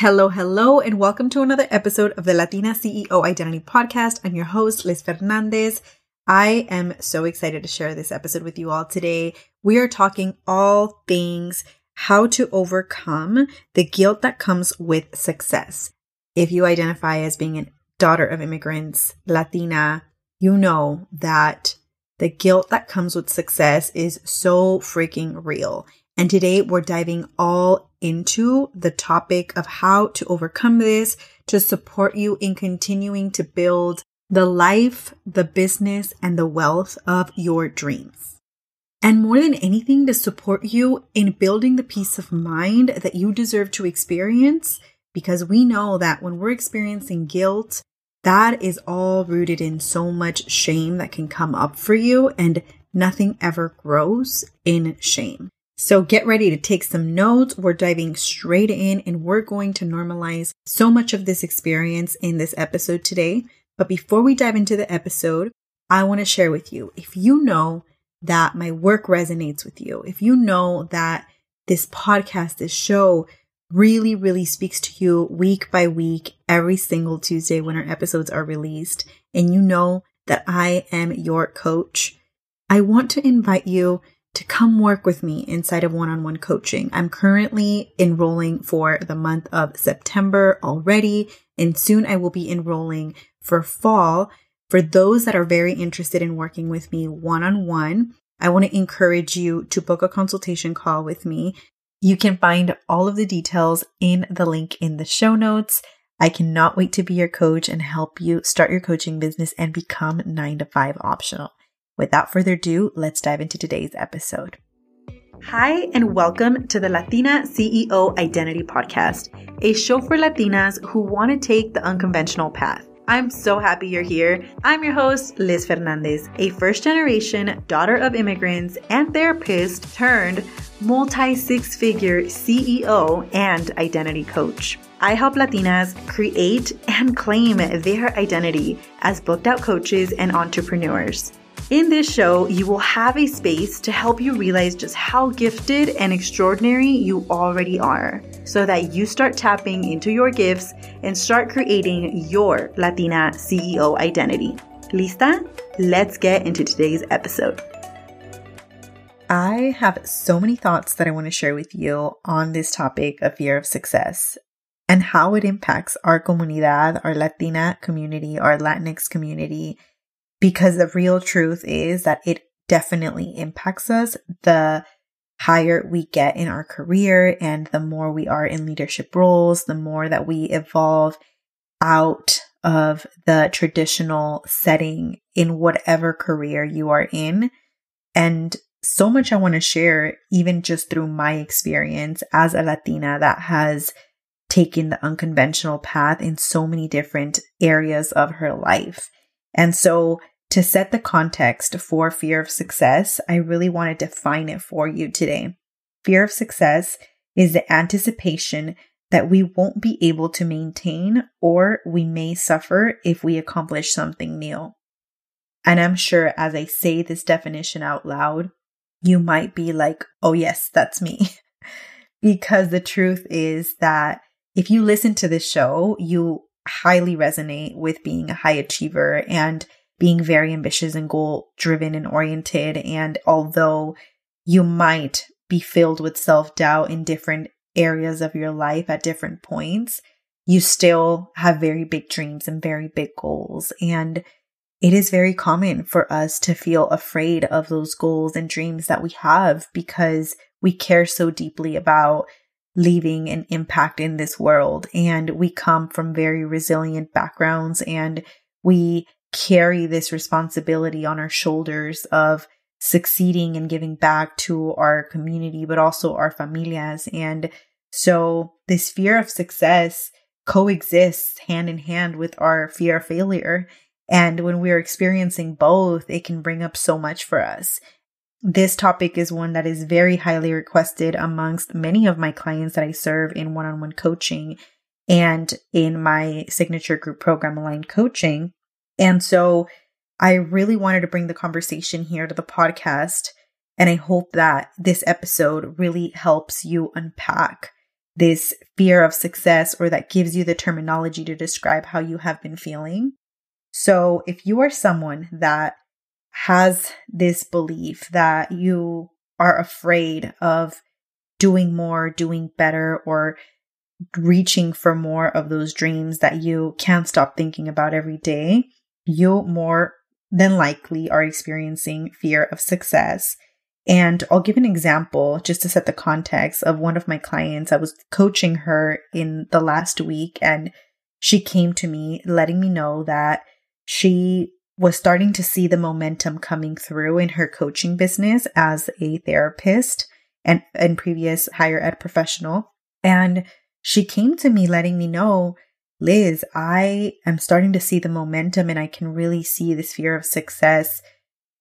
Hello, hello, and welcome to another episode of the Latina CEO Identity Podcast. I'm your host, Liz Fernandez. I am so excited to share this episode with you all today. We are talking all things how to overcome the guilt that comes with success. If you identify as being a daughter of immigrants, Latina, you know that the guilt that comes with success is so freaking real. And today we're diving all into the topic of how to overcome this to support you in continuing to build the life, the business, and the wealth of your dreams. And more than anything, to support you in building the peace of mind that you deserve to experience, because we know that when we're experiencing guilt, that is all rooted in so much shame that can come up for you, and nothing ever grows in shame. So get ready to take some notes. We're diving straight in and we're going to normalize so much of this experience in this episode today. But before we dive into the episode, I want to share with you if you know that my work resonates with you, if you know that this podcast, this show really, really speaks to you week by week, every single Tuesday when our episodes are released, and you know that I am your coach, I want to invite you to come work with me inside of one on one coaching. I'm currently enrolling for the month of September already, and soon I will be enrolling for fall. For those that are very interested in working with me one on one, I want to encourage you to book a consultation call with me. You can find all of the details in the link in the show notes. I cannot wait to be your coach and help you start your coaching business and become nine to five optional. Without further ado, let's dive into today's episode. Hi, and welcome to the Latina CEO Identity Podcast, a show for Latinas who want to take the unconventional path. I'm so happy you're here. I'm your host, Liz Fernandez, a first generation daughter of immigrants and therapist turned multi six figure CEO and identity coach. I help Latinas create and claim their identity as booked out coaches and entrepreneurs. In this show, you will have a space to help you realize just how gifted and extraordinary you already are so that you start tapping into your gifts and start creating your Latina CEO identity. Lista? Let's get into today's episode. I have so many thoughts that I want to share with you on this topic of fear of success and how it impacts our comunidad, our Latina community, our Latinx community, because the real truth is that it definitely impacts us the higher we get in our career and the more we are in leadership roles, the more that we evolve out of the traditional setting in whatever career you are in. And so much I want to share, even just through my experience as a Latina that has taken the unconventional path in so many different areas of her life. And so to set the context for fear of success, I really want to define it for you today. Fear of success is the anticipation that we won't be able to maintain or we may suffer if we accomplish something new. And I'm sure as I say this definition out loud, you might be like, oh, yes, that's me. because the truth is that if you listen to this show, you highly resonate with being a high achiever and being very ambitious and goal driven and oriented. And although you might be filled with self doubt in different areas of your life at different points, you still have very big dreams and very big goals. And it is very common for us to feel afraid of those goals and dreams that we have because we care so deeply about leaving an impact in this world. And we come from very resilient backgrounds and we carry this responsibility on our shoulders of succeeding and giving back to our community, but also our familias. And so this fear of success coexists hand in hand with our fear of failure. And when we're experiencing both, it can bring up so much for us. This topic is one that is very highly requested amongst many of my clients that I serve in one on one coaching and in my signature group program, Aligned Coaching. And so I really wanted to bring the conversation here to the podcast. And I hope that this episode really helps you unpack this fear of success or that gives you the terminology to describe how you have been feeling. So if you are someone that has this belief that you are afraid of doing more, doing better, or reaching for more of those dreams that you can't stop thinking about every day, you more than likely are experiencing fear of success. And I'll give an example just to set the context of one of my clients. I was coaching her in the last week and she came to me letting me know that she was starting to see the momentum coming through in her coaching business as a therapist and, and previous higher ed professional. And she came to me letting me know, Liz, I am starting to see the momentum and I can really see this fear of success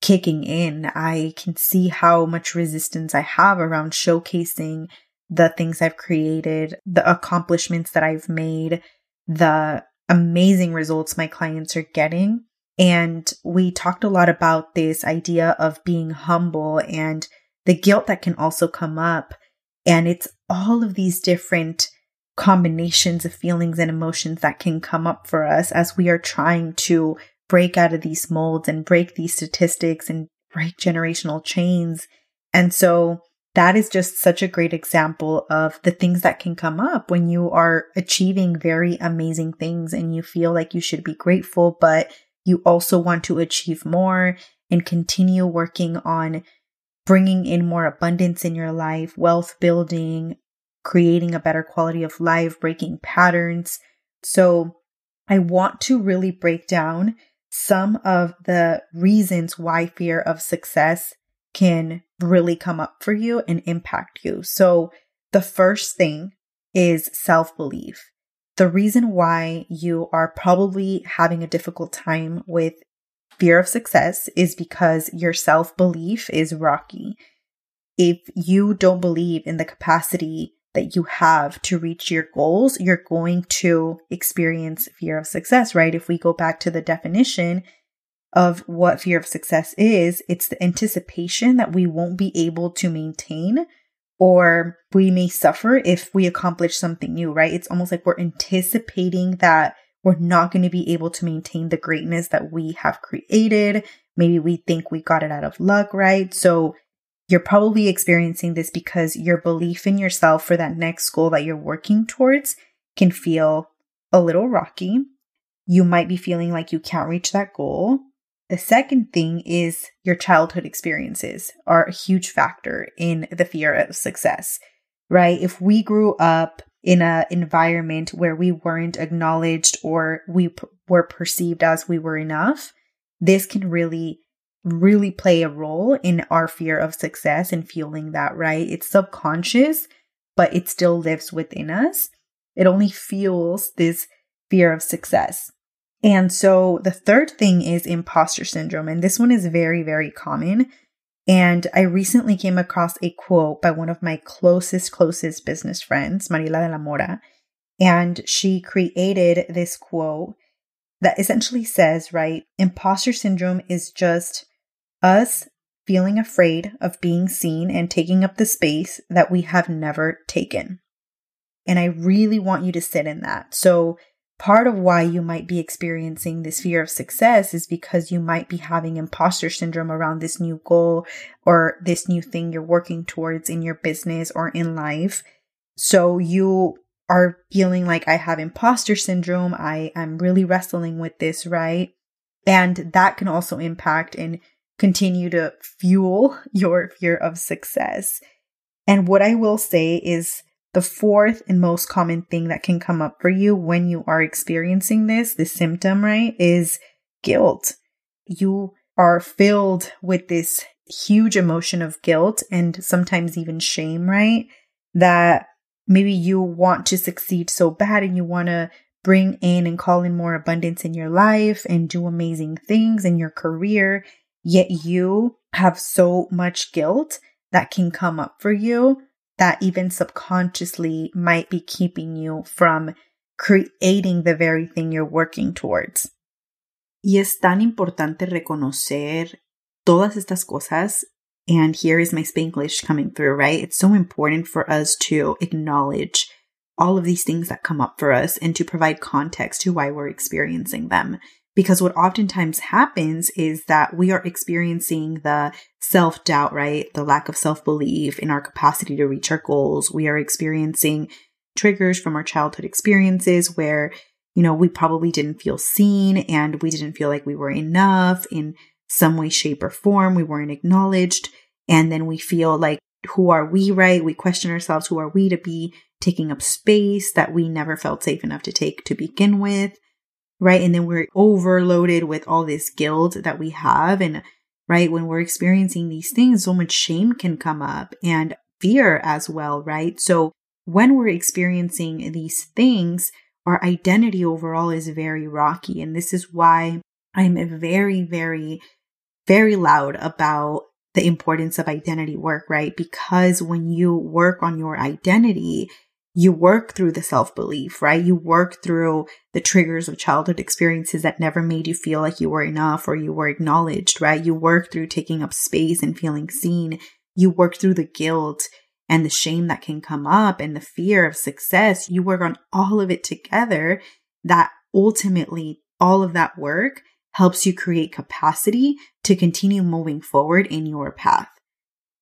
kicking in. I can see how much resistance I have around showcasing the things I've created, the accomplishments that I've made, the amazing results my clients are getting. And we talked a lot about this idea of being humble and the guilt that can also come up. And it's all of these different combinations of feelings and emotions that can come up for us as we are trying to break out of these molds and break these statistics and break generational chains. And so that is just such a great example of the things that can come up when you are achieving very amazing things and you feel like you should be grateful, but you also want to achieve more and continue working on bringing in more abundance in your life, wealth building, creating a better quality of life, breaking patterns. So I want to really break down some of the reasons why fear of success can really come up for you and impact you. So, the first thing is self belief. The reason why you are probably having a difficult time with fear of success is because your self belief is rocky. If you don't believe in the capacity that you have to reach your goals, you're going to experience fear of success, right? If we go back to the definition of what fear of success is, it's the anticipation that we won't be able to maintain or we may suffer if we accomplish something new, right? It's almost like we're anticipating that we're not going to be able to maintain the greatness that we have created. Maybe we think we got it out of luck, right? So you're probably experiencing this because your belief in yourself for that next goal that you're working towards can feel a little rocky. You might be feeling like you can't reach that goal. The second thing is your childhood experiences are a huge factor in the fear of success, right? If we grew up in an environment where we weren't acknowledged or we p- were perceived as we were enough, this can really really play a role in our fear of success and feeling that, right? It's subconscious, but it still lives within us. It only fuels this fear of success. And so the third thing is imposter syndrome. And this one is very, very common. And I recently came across a quote by one of my closest, closest business friends, Marila de la Mora. And she created this quote that essentially says, right, imposter syndrome is just us feeling afraid of being seen and taking up the space that we have never taken. And I really want you to sit in that. So, part of why you might be experiencing this fear of success is because you might be having imposter syndrome around this new goal or this new thing you're working towards in your business or in life. So, you are feeling like I have imposter syndrome. I am really wrestling with this, right? And that can also impact in continue to fuel your fear of success. And what I will say is the fourth and most common thing that can come up for you when you are experiencing this, this symptom, right, is guilt. You are filled with this huge emotion of guilt and sometimes even shame, right? That maybe you want to succeed so bad and you want to bring in and call in more abundance in your life and do amazing things in your career yet you have so much guilt that can come up for you that even subconsciously might be keeping you from creating the very thing you're working towards. Y es tan importante reconocer todas estas cosas. And here is my Spanglish coming through, right? It's so important for us to acknowledge all of these things that come up for us and to provide context to why we're experiencing them. Because what oftentimes happens is that we are experiencing the self doubt, right? The lack of self belief in our capacity to reach our goals. We are experiencing triggers from our childhood experiences where, you know, we probably didn't feel seen and we didn't feel like we were enough in some way, shape, or form. We weren't acknowledged. And then we feel like, who are we, right? We question ourselves, who are we to be taking up space that we never felt safe enough to take to begin with? Right? And then we're overloaded with all this guilt that we have. And right, when we're experiencing these things, so much shame can come up and fear as well, right? So when we're experiencing these things, our identity overall is very rocky. And this is why I'm very, very, very loud about the importance of identity work, right? Because when you work on your identity, you work through the self belief, right? You work through the triggers of childhood experiences that never made you feel like you were enough or you were acknowledged, right? You work through taking up space and feeling seen. You work through the guilt and the shame that can come up and the fear of success. You work on all of it together that ultimately all of that work helps you create capacity to continue moving forward in your path.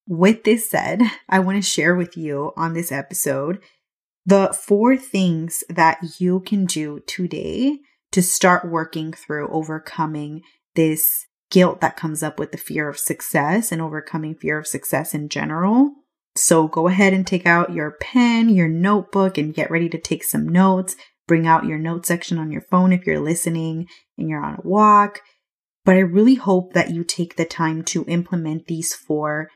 With this said, I want to share with you on this episode the four things that you can do today to start working through overcoming this guilt that comes up with the fear of success and overcoming fear of success in general. So go ahead and take out your pen, your notebook, and get ready to take some notes. Bring out your note section on your phone if you're listening and you're on a walk. But I really hope that you take the time to implement these four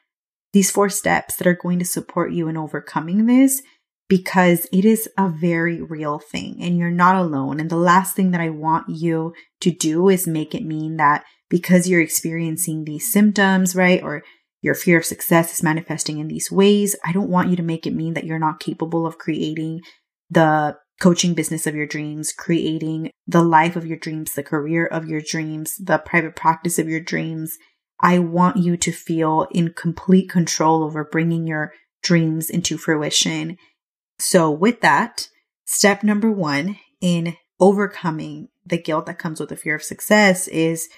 these four steps that are going to support you in overcoming this because it is a very real thing and you're not alone. And the last thing that I want you to do is make it mean that because you're experiencing these symptoms, right? Or your fear of success is manifesting in these ways. I don't want you to make it mean that you're not capable of creating the coaching business of your dreams, creating the life of your dreams, the career of your dreams, the private practice of your dreams. I want you to feel in complete control over bringing your dreams into fruition so, with that, step number one in overcoming the guilt that comes with the fear of success is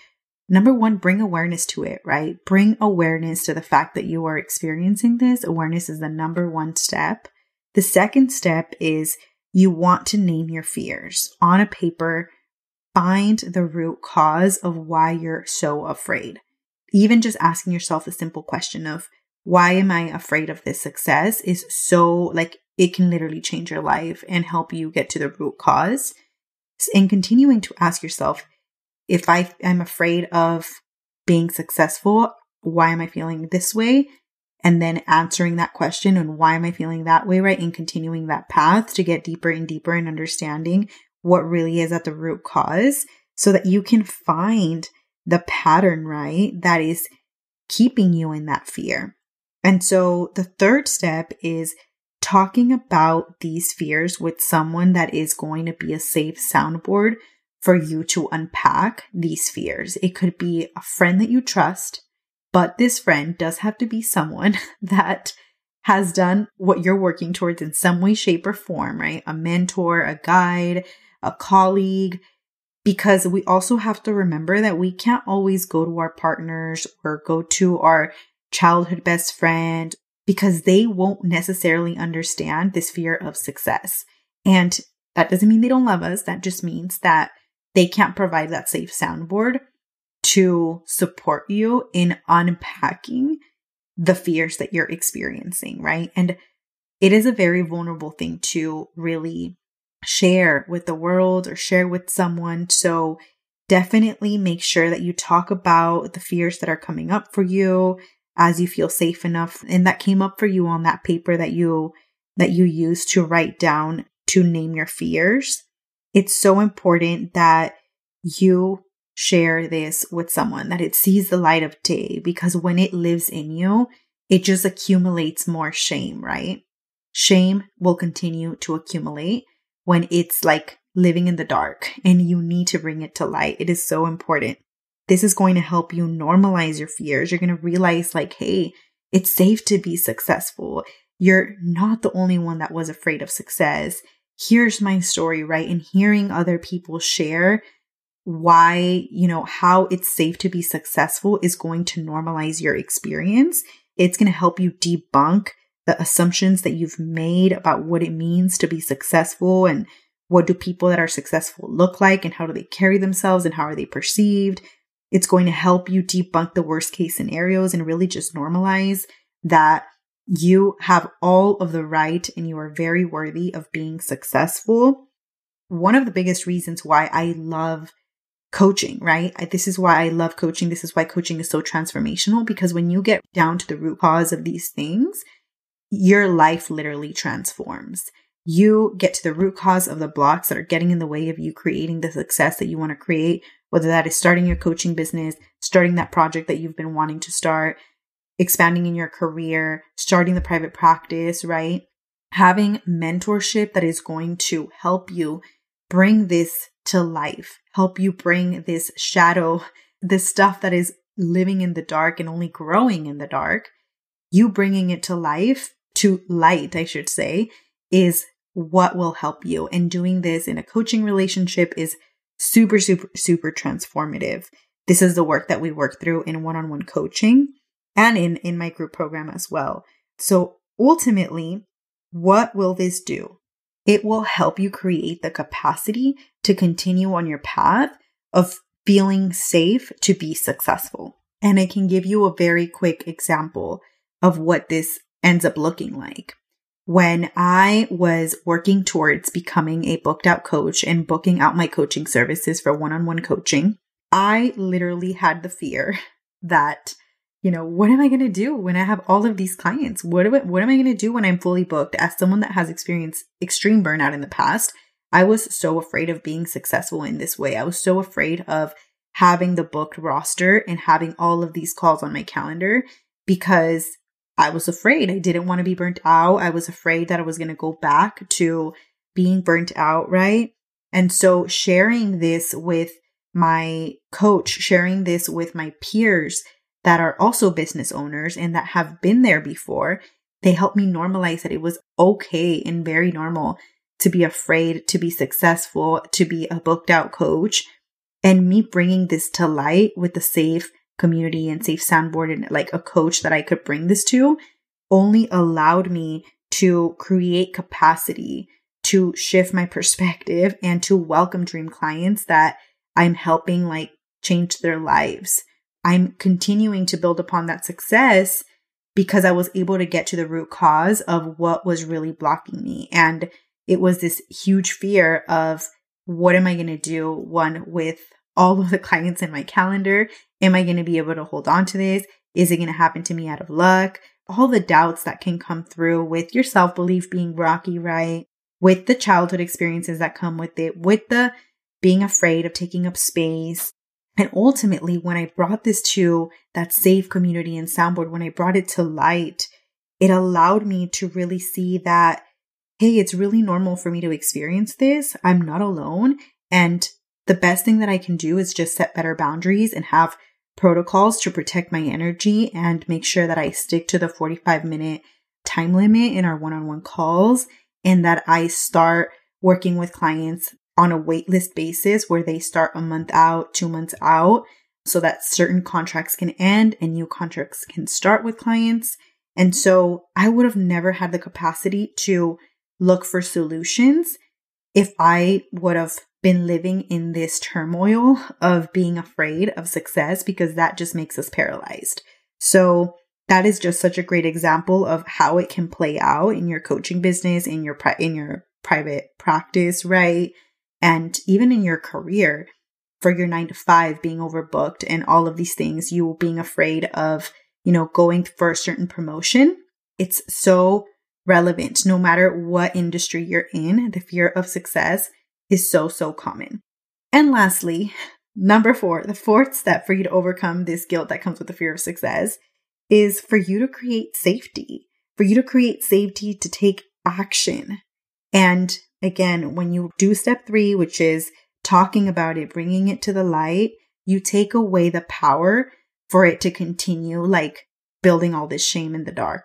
number one, bring awareness to it, right? Bring awareness to the fact that you are experiencing this. Awareness is the number one step. The second step is you want to name your fears on a paper, find the root cause of why you're so afraid. Even just asking yourself a simple question of, why am I afraid of this success is so like it can literally change your life and help you get to the root cause. And continuing to ask yourself, if I am afraid of being successful, why am I feeling this way? And then answering that question and why am I feeling that way, right? And continuing that path to get deeper and deeper in understanding what really is at the root cause so that you can find the pattern, right? That is keeping you in that fear. And so the third step is talking about these fears with someone that is going to be a safe soundboard for you to unpack these fears. It could be a friend that you trust, but this friend does have to be someone that has done what you're working towards in some way, shape, or form, right? A mentor, a guide, a colleague. Because we also have to remember that we can't always go to our partners or go to our childhood best friend because they won't necessarily understand this fear of success. And that doesn't mean they don't love us. That just means that they can't provide that safe soundboard to support you in unpacking the fears that you're experiencing, right? And it is a very vulnerable thing to really share with the world or share with someone. So definitely make sure that you talk about the fears that are coming up for you, as you feel safe enough. And that came up for you on that paper that you, that you use to write down to name your fears. It's so important that you share this with someone, that it sees the light of day, because when it lives in you, it just accumulates more shame, right? Shame will continue to accumulate when it's like living in the dark and you need to bring it to light. It is so important. This is going to help you normalize your fears. You're going to realize, like, hey, it's safe to be successful. you're not the only one that was afraid of success. Here's my story, right? And hearing other people share why, you know, how it's safe to be successful is going to normalize your experience. It's going to help you debunk the assumptions that you've made about what it means to be successful and what do people that are successful look like and how do they carry themselves and how are they perceived. It's going to help you debunk the worst case scenarios and really just normalize that you have all of the right and you are very worthy of being successful. One of the biggest reasons why I love coaching, right? This is why I love coaching. This is why coaching is so transformational because when you get down to the root cause of these things, your life literally transforms. You get to the root cause of the blocks that are getting in the way of you creating the success that you want to create, whether that is starting your coaching business, starting that project that you've been wanting to start, expanding in your career, starting the private practice, right? Having mentorship that is going to help you bring this to life, help you bring this shadow, this stuff that is living in the dark and only growing in the dark, you bringing it to life to light, I should say, is what will help you. And doing this in a coaching relationship is super, super, super transformative. This is the work that we work through in one on one coaching and in, in my group program as well. So ultimately, what will this do? It will help you create the capacity to continue on your path of feeling safe to be successful. And I can give you a very quick example of what this ends up looking like. When I was working towards becoming a booked out coach and booking out my coaching services for one on one coaching, I literally had the fear that, you know, what am I going to do when I have all of these clients? What, I, what am I going to do when I'm fully booked? As someone that has experienced extreme burnout in the past, I was so afraid of being successful in this way. I was so afraid of having the booked roster and having all of these calls on my calendar because I was afraid. I didn't want to be burnt out. I was afraid that I was going to go back to being burnt out, right? And so sharing this with my coach, sharing this with my peers that are also business owners and that have been there before, they helped me normalize that it was okay and very normal to be afraid to be successful, to be a booked out coach. And me bringing this to light with the safe community and safe soundboard and like a coach that I could bring this to only allowed me to create capacity to shift my perspective and to welcome dream clients that I'm helping like change their lives. I'm continuing to build upon that success because I was able to get to the root cause of what was really blocking me. And it was this huge fear of what am I going to do? One, with all of the clients in my calendar Am I going to be able to hold on to this? Is it going to happen to me out of luck? All the doubts that can come through with your self belief being rocky, right? With the childhood experiences that come with it, with the being afraid of taking up space. And ultimately, when I brought this to that safe community and soundboard, when I brought it to light, it allowed me to really see that, hey, it's really normal for me to experience this. I'm not alone. And the best thing that I can do is just set better boundaries and have protocols to protect my energy and make sure that I stick to the 45 minute time limit in our one on one calls and that I start working with clients on a waitlist basis where they start a month out, two months out, so that certain contracts can end and new contracts can start with clients. And so I would have never had the capacity to look for solutions if I would have been living in this turmoil of being afraid of success because that just makes us paralyzed. So that is just such a great example of how it can play out in your coaching business, in your pri- in your private practice, right? And even in your career for your 9 to 5 being overbooked and all of these things, you being afraid of, you know, going for a certain promotion. It's so relevant no matter what industry you're in. The fear of success is so, so common. And lastly, number four, the fourth step for you to overcome this guilt that comes with the fear of success is for you to create safety, for you to create safety to take action. And again, when you do step three, which is talking about it, bringing it to the light, you take away the power for it to continue like building all this shame in the dark.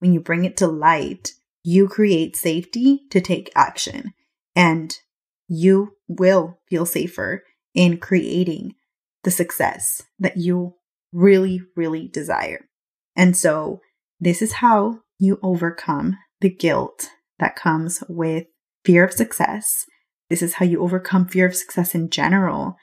when you bring it to light, you create safety to take action and you will feel safer in creating the success that you really, really desire. And so this is how you overcome the guilt that comes with fear of success. This is how you overcome fear of success in general.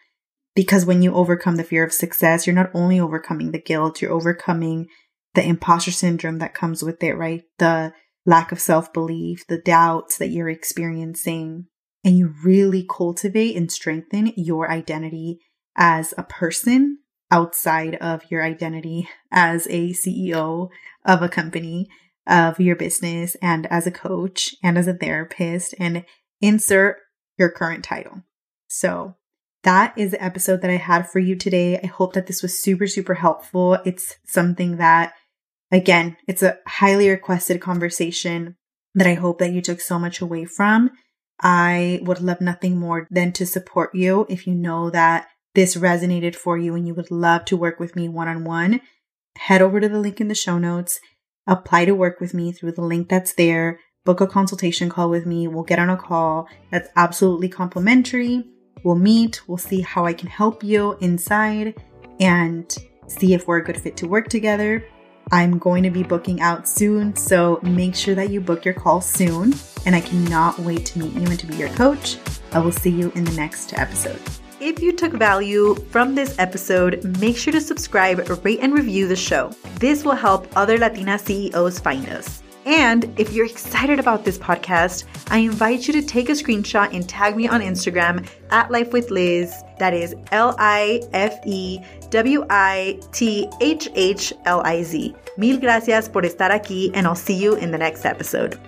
Because when you overcome the fear of success, you're not only overcoming the guilt, you're overcoming the imposter syndrome that comes with it, right? The lack of self belief, the doubts that you're experiencing, and you really cultivate and strengthen your identity as a person outside of your identity as a CEO of a company, of your business, and as a coach, and as a therapist, and insert your current title. So, that is the episode that I had for you today. I hope that this was super, super helpful. It's something that, again, it's a highly requested conversation that I hope that you took so much away from. I would love nothing more than to support you if you know that this resonated for you and you would love to work with me one on one. Head over to the link in the show notes, apply to work with me through the link that's there, book a consultation call with me. We'll get on a call that's absolutely complimentary. We'll meet, we'll see how I can help you inside and see if we're a good fit to work together. I'm going to be booking out soon, so make sure that you book your call soon. And I cannot wait to meet you and to be your coach. I will see you in the next episode. If you took value from this episode, make sure to subscribe, rate, and review the show. This will help other Latina CEOs find us. And if you're excited about this podcast, I invite you to take a screenshot and tag me on Instagram at Life with Liz. That is L I F E W I T H H L I Z. Mil gracias por estar aquí, and I'll see you in the next episode.